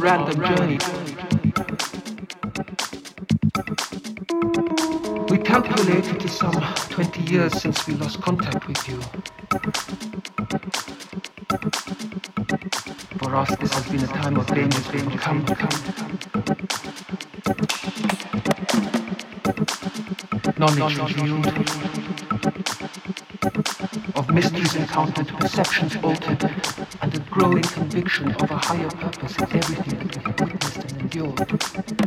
random journey. We calculate it is some 20 years since we lost contact with you. For us, this has been a time of danger, danger, come, come. Knowledge revealed, of mysteries encountered, perceptions altered, growing conviction of a higher purpose in everything that we have witnessed and endured.